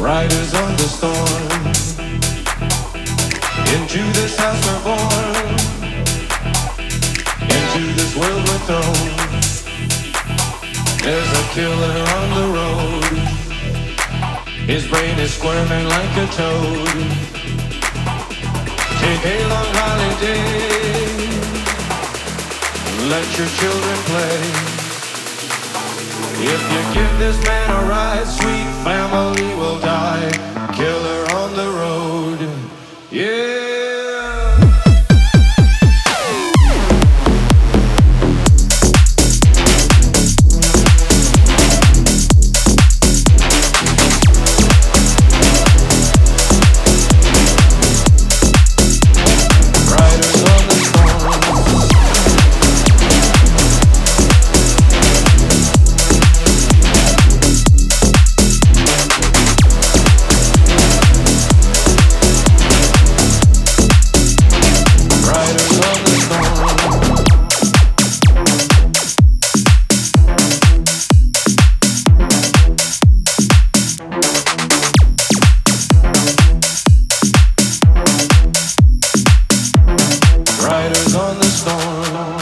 Riders on the storm. Into this house we're born. Into this world we're thrown. There's a killer on the road. His brain is squirming like a toad. Take a long holiday. Let your children play. If you give this man a ride, sweet storm.